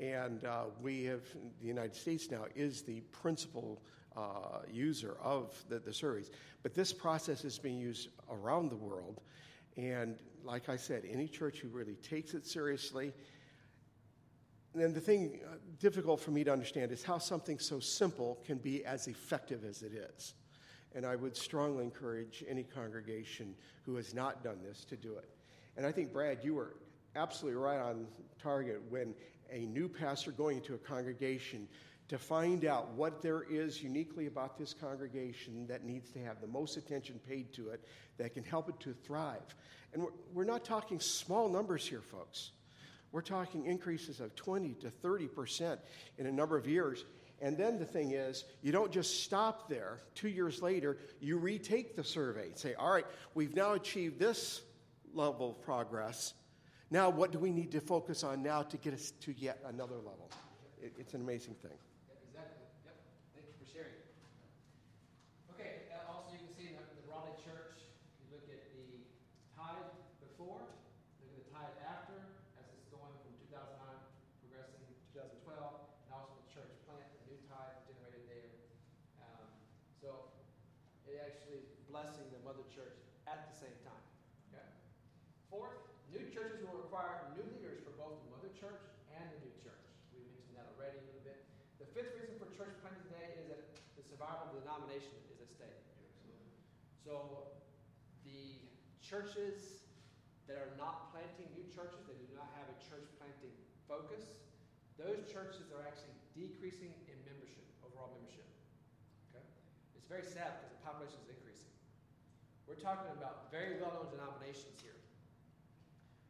And uh, we have, the United States now is the principal uh, user of the, the surveys. But this process is being used around the world. And like I said, any church who really takes it seriously, then the thing uh, difficult for me to understand is how something so simple can be as effective as it is. And I would strongly encourage any congregation who has not done this to do it. And I think, Brad, you were absolutely right on target when a new pastor going into a congregation to find out what there is uniquely about this congregation that needs to have the most attention paid to it, that can help it to thrive. And we're, we're not talking small numbers here, folks. We're talking increases of 20 to 30 percent in a number of years. And then the thing is, you don't just stop there. Two years later, you retake the survey and say, all right, we've now achieved this level of progress. Now, what do we need to focus on now to get us to yet another level? It, it's an amazing thing. Yep, exactly. Yep. Thank you for sharing. Okay. Uh, also, you can see in the, the Raleigh Church, you look at the tithe before, look at the tithe after, as it's going from 2009, progressing to 2012, and also the church plant, the new tithe generated there. Um, so it actually is blessing the mother church at the same time. Okay. Fourth, new churches will require new leaders for both the mother church and the new church. We mentioned that already a little bit. The fifth reason for church planting today is that the survival of the denomination is at stake. So the churches that are not planting new churches, that do not have a church planting focus, those churches are actually decreasing in membership, overall membership. Okay? It's very sad because the population is increasing. We're talking about very well known denominations here.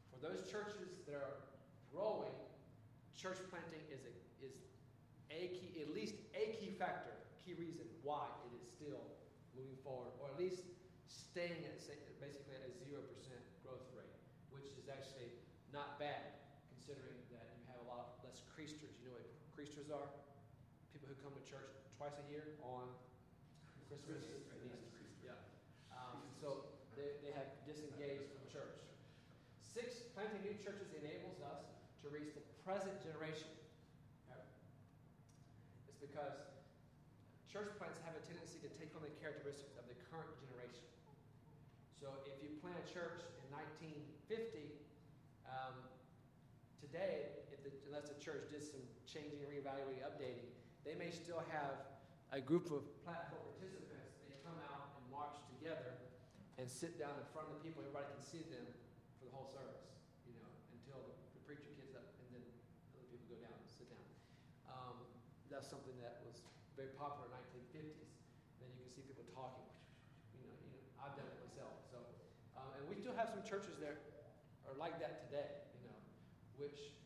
For those churches that are growing, church planting is a, is a key, at least a key factor, key reason why it is still moving forward, or at least staying at say, basically at a zero percent growth rate, which is actually not bad considering that you have a lot less creasters. You know what creasters are? People who come to church twice a year on Christmas and Easter. Yeah. Um, so they, they have disengaged from church. Six, planting new churches enables us to reach the present generation. It's because church plants have a tendency to take on the characteristics of the current generation. So if you plant a church in 1950, um, today, the, unless the church did some changing, reevaluating, updating, they may still have a group of platform participants. They come out and march together and sit down in front of the people. Everybody can see them for the whole service, you know, until the, the preacher gets up and then other people go down and sit down. Um, that's something that very popular in the 1950s. Then you can see people talking. You know, you know I've done it myself. So, um, and we still have some churches that are like that today. You know, which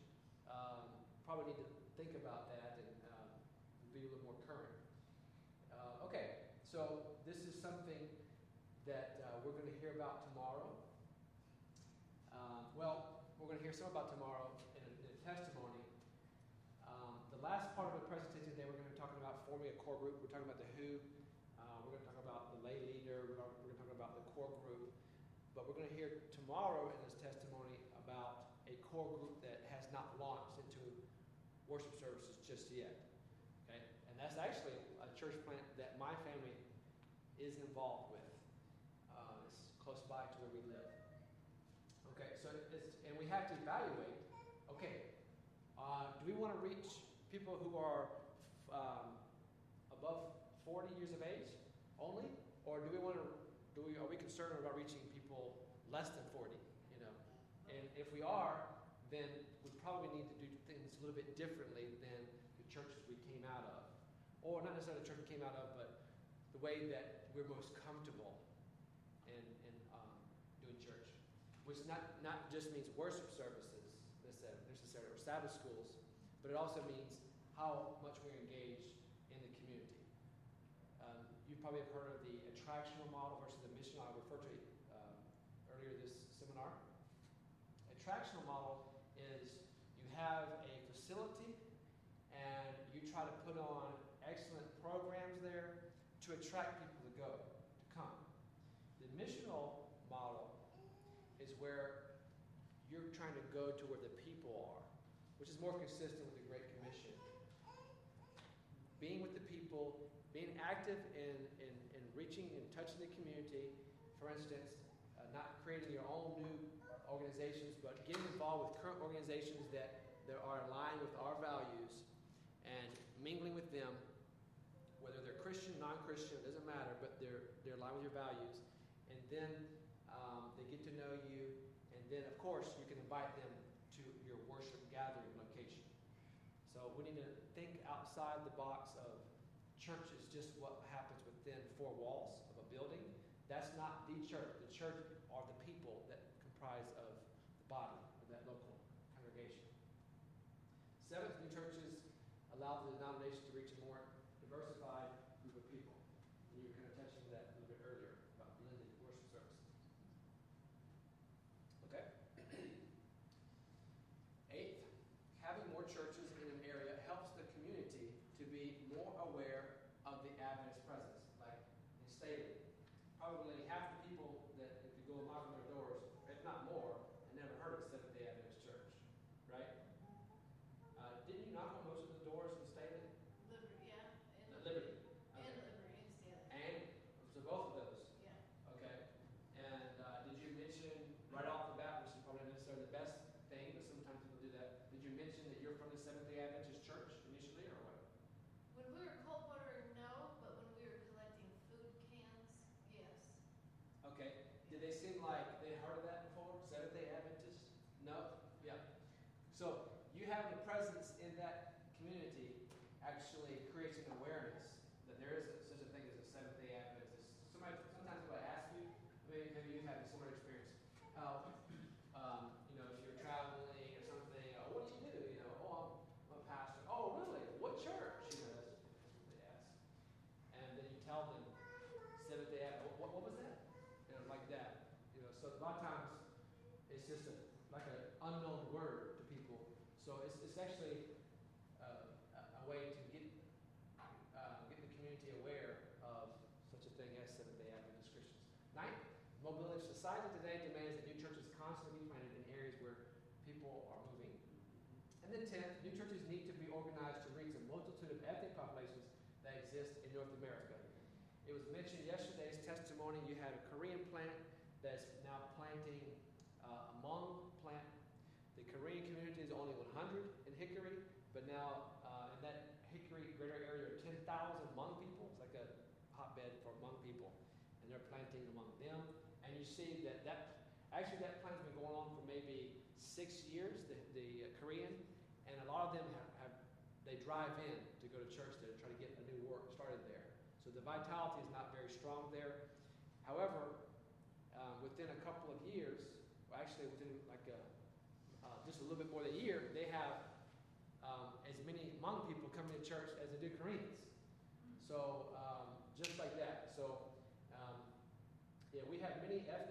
um, probably need to think about that and um, be a little more current. Uh, okay, so this is something that uh, we're going to hear about tomorrow. Uh, well, we're going to hear some about tomorrow in a, in a testimony. Um, the last part of the presentation today, we're going to be talking about forming a core group. We're talking about the who. Uh, we're going to talk about the lay leader. We're going, to talk about the core group. But we're going to hear tomorrow in this testimony about a core group that has not launched into worship services just yet. Okay? And that's actually a church plant that my family is involved with. Uh, it's close by to where we live. Okay, so it's, and we have to evaluate. Okay, uh, do we want to reach people who are um, 40 years of age only, or do we want to? Do we are we concerned about reaching people less than 40? You know, and if we are, then we probably need to do things a little bit differently than the churches we came out of, or not necessarily the church we came out of, but the way that we're most comfortable in, in um, doing church, which not, not just means worship services necessarily, or Sabbath schools, but it also means how much we're engaged in the community. Um, you probably have heard of the attractional model versus the missional. I referred to it um, earlier this seminar. Attractional model is you have a facility and you try to put on excellent programs there to attract people to go, to come. The missional model is where you're trying to go to where the people are, which is more consistent with the Great Commission. Being with the people, being active for instance, uh, not creating your own new organizations, but getting involved with current organizations that, that are aligned with our values and mingling with them, whether they're Christian, non Christian, doesn't matter, but they're, they're aligned with your values. And then um, they get to know you, and then, of course, you can invite them to your worship gathering location. So we need to think outside the box of churches, just what happens within four walls that's not the church. The church are the people that comprise of the body of that local congregation. Seventh, new churches allow the denomination lot of times it's just a, like an unknown see that that actually that plan's been going on for maybe six years. The, the uh, Korean and a lot of them have, have, they drive in to go to church to try to get a new work started there. So the vitality is not very strong there. However, uh, within a couple of years, actually within like a, uh, just a little bit more than a year, they have um, as many Hmong people coming to church as they do Koreans. So um, just like that. So um, yeah, we have many ethnic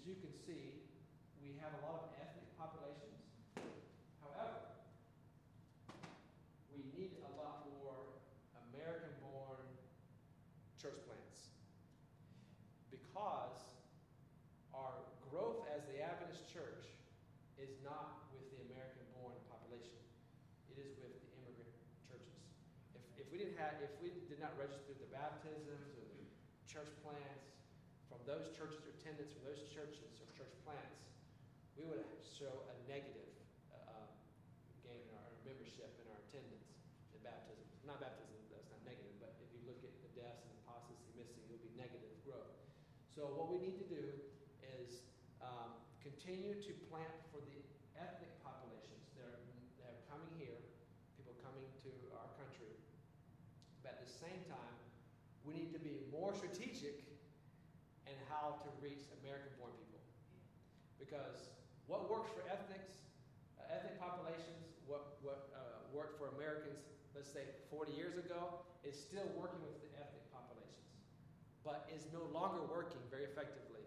as you can see, we have a lot of ethnic populations. However, we need a lot more American-born church plants because our growth as the Adventist church is not with the American-born population. It is with the immigrant churches. If, if we didn't have, if we did not register the baptisms or the church plants, those churches or attendance from those churches or church plants, we would show a negative uh, um, gain in our membership and our attendance in baptism. Not baptism, that's not negative, but if you look at the deaths and apostasy missing, it will be negative growth. So what we need to do is um, continue to plant how to reach American-born people. Because what works for ethnics, uh, ethnic populations, what, what uh, worked for Americans, let's say 40 years ago, is still working with the ethnic populations, but is no longer working very effectively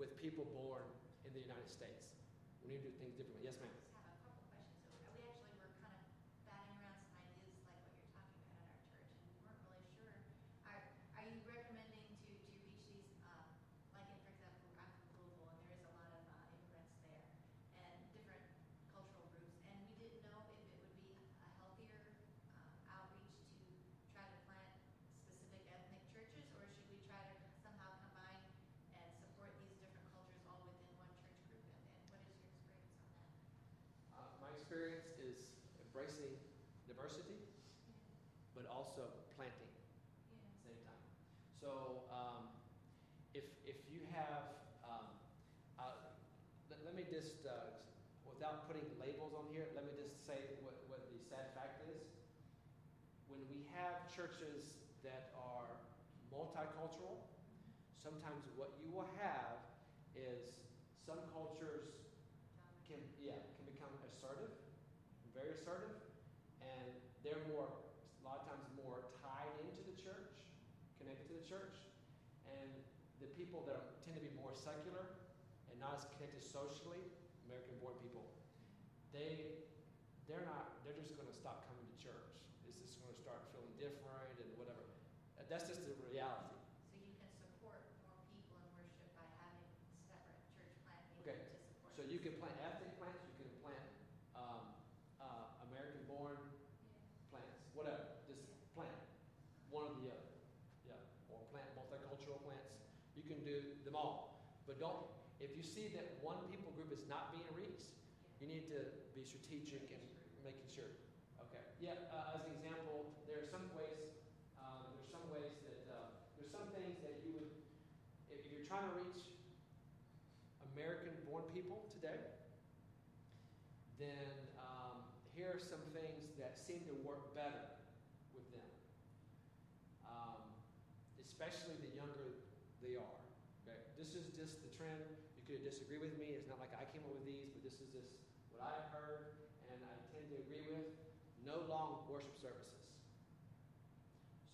with people born in the United States. We need to do things differently. Yes, ma'am. just have a couple questions. So uh, we actually were kind of batting around some ideas like what you're talking about at our church, and we weren't really sure. Are, are you recommending to, to reach these, um, like in, for example, I'm from Louisville, and there is a lot of uh, immigrants there, and different cultural groups, and we didn't know if it would be a healthier um, outreach to try to plant specific ethnic churches, or should we try to somehow combine and support these different cultures all within one church group, and, and what is your experience on that? Uh, my experience is embracing diversity, but also planting Yeah. at the same time. So um, if, if you have, um, uh, let, let me just, uh, without putting labels on here, let me just say what, what the sad fact is. When we have churches that are multicultural, sometimes what you will have is some cultures can yeah can become assertive, very assertive, and they're more a lot of times more tied into the church, connected to the church, and the people that are, tend to be more secular and not as connected socially, American-born people, they they're not they're just going to stop coming to church. Going to start feeling different and whatever. Uh, That's just the reality. So you can support more people in worship by having separate church plant Okay, to support. So you can plant ethnic plants, you can plant um, uh, American-born plants, whatever. Just plant one or the other. Yeah, or plant multicultural plants. You can do them all, but don't. If you see that one people group is not being reached, you need to be strategic and. Yeah. Uh, as an example, there are some ways. Um, there's some ways that uh, there's some things that you would, if if you're trying to reach American-born people today, then um, here are some things that seem to work better with them, um, especially the younger they are. Okay, this is just the trend. You could disagree with me. It's not like I came up with these, but this is just what I've heard and I tend to agree with. Long worship services.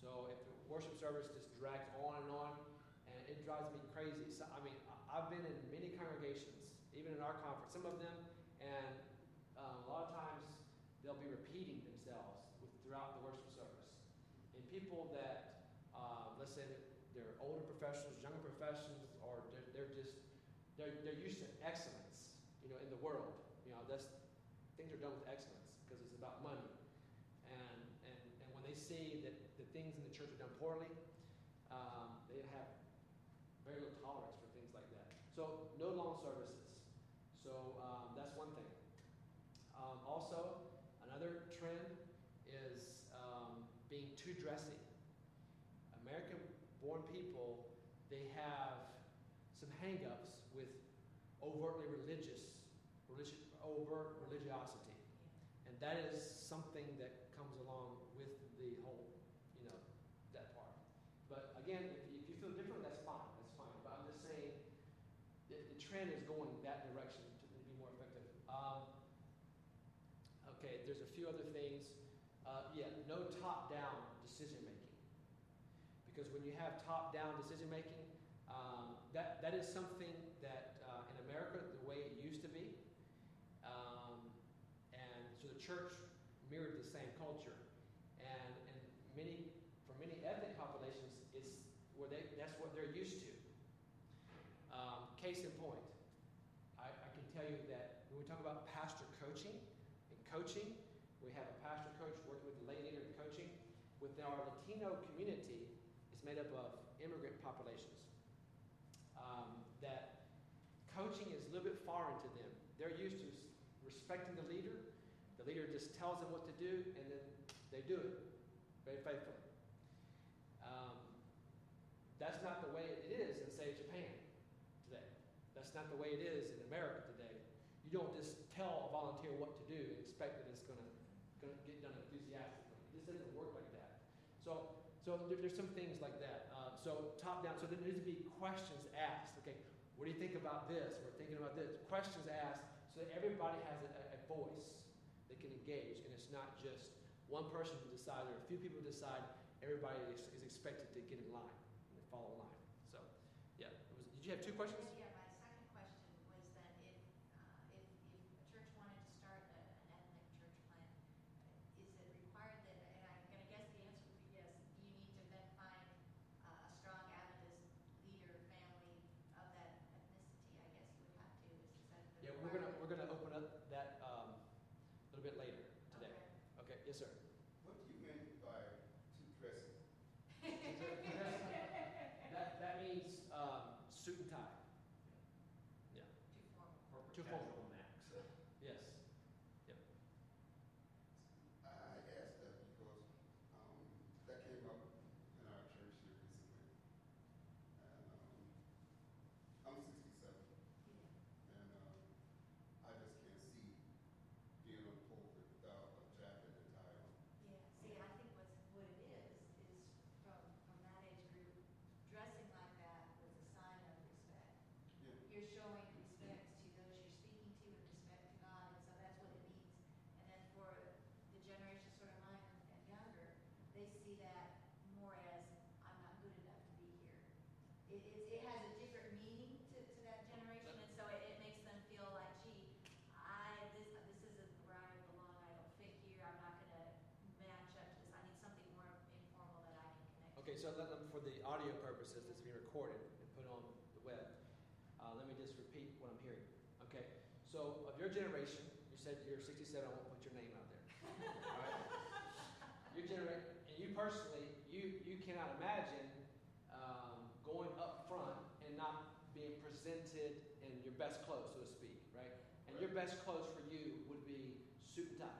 So if the worship service just drags on and on, and it drives me crazy. So, I mean, I've been in many congregations, even in our conference, some of them, and um, a lot of times they'll be repeating themselves with, throughout the worship service. And people that, uh, let's say that they're older professionals, or they're, they're just, they're, they're used to excellence, you know, in the world. You know, that's, things are done with excellence because it's about money. And, and, and when they see that the things in the church are done poorly, um, they have very little tolerance for things like that. So no long services. So um, that's one thing. Um, also, another trend is um, being too dressy. American-born people, they have some hang-ups with overtly religious, religious, overt religiosity. And that is something that comes along with the whole, you know, that part. But again, if you, if you feel different, that's fine. That's fine. But I'm just saying the, the trend is going that direction to be more effective. Um, okay, there's a few other things. Uh, yeah, no top-down decision making. Because you have top-down decision making, um, that, that is something that uh, in America, the way it used to be, um, and so the church mirrored the same culture. And, and many, for many ethnic populations, it's where they, that's what they're used to. Um, case in point, I, I can tell you that when we talk about pastor coaching and coaching, we have a pastor coach working with the lay leader in coaching. Within our Latino community, made up of immigrant populations. Um, that coaching is a little bit foreign to them. They're used to respecting the leader. The leader just tells them what to do, and then they do it very faithfully. Um, that's not the way it is in, say, Japan today. That's not the way it is in America today. You don't just tell So there, there's some things like that. Uh, so top down. So there needs to be questions asked. Okay, what do you think about this? We're thinking about this. Questions asked so that everybody has a, a voice that can engage, and it's not just one person who decides or a few people decide. Everybody is, is expected to get in line and follow line. So, yeah. Was, did you have two questions? Yeah. So, of your generation, you said you're 67, I won't put your name out there. Your generation, and you personally, you, you cannot imagine um, going up front and not being presented in your best clothes, so to speak, right? And right. your best clothes for you would be suit and tie.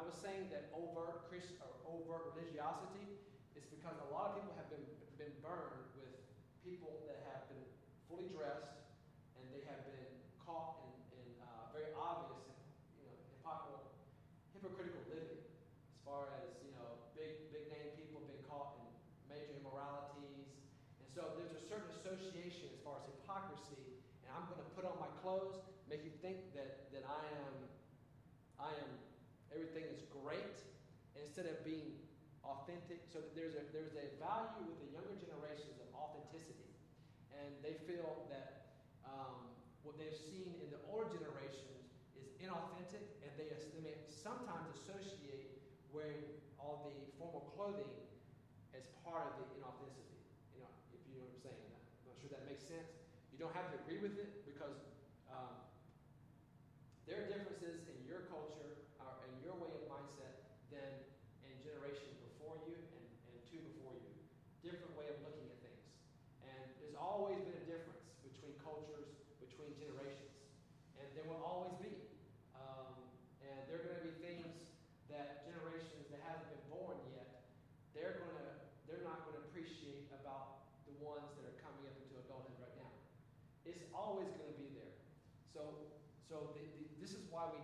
I was saying that overt Christ or overt religiosity is because a lot of people have been been burned with people that have been fully dressed and they have been caught in, in uh, very obvious, you know, hypocritical, hypocritical living. As far as you know, big big name people have been caught in major immoralities, and so there's a certain association as far as hypocrisy. And I'm going to put on my clothes instead of being authentic. So there's a, there's a value with the younger generations of authenticity. And they feel that um, what they've seen in the older generations is inauthentic, and they, they sometimes associate wearing all the formal clothing as part of the inauthenticity. You know, if you know what I'm saying. I'm not sure that makes sense. You don't have to agree with it, So the, the, this is why we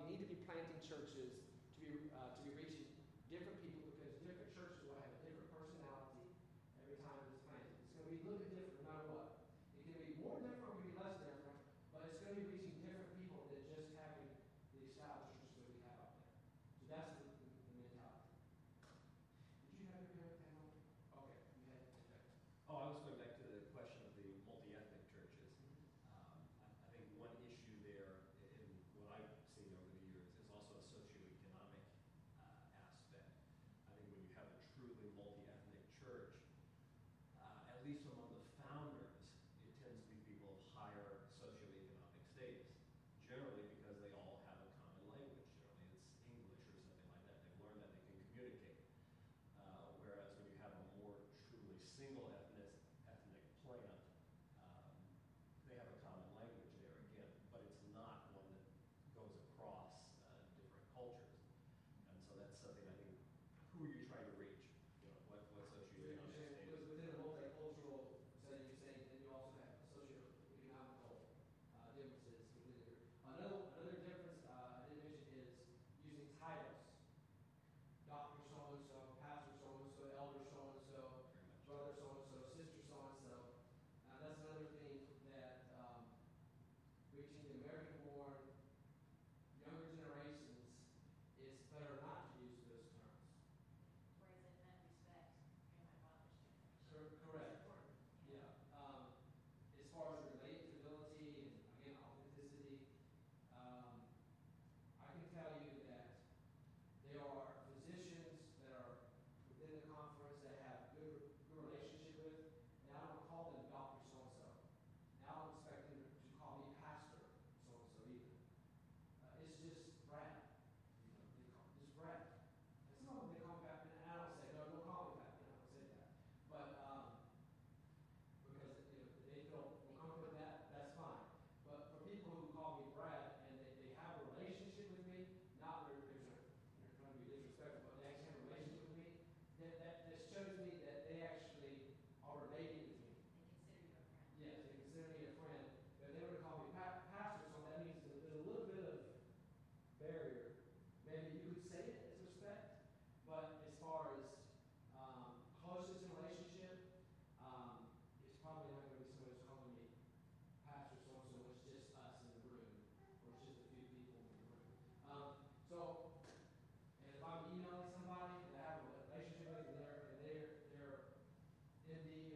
MD or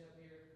up here,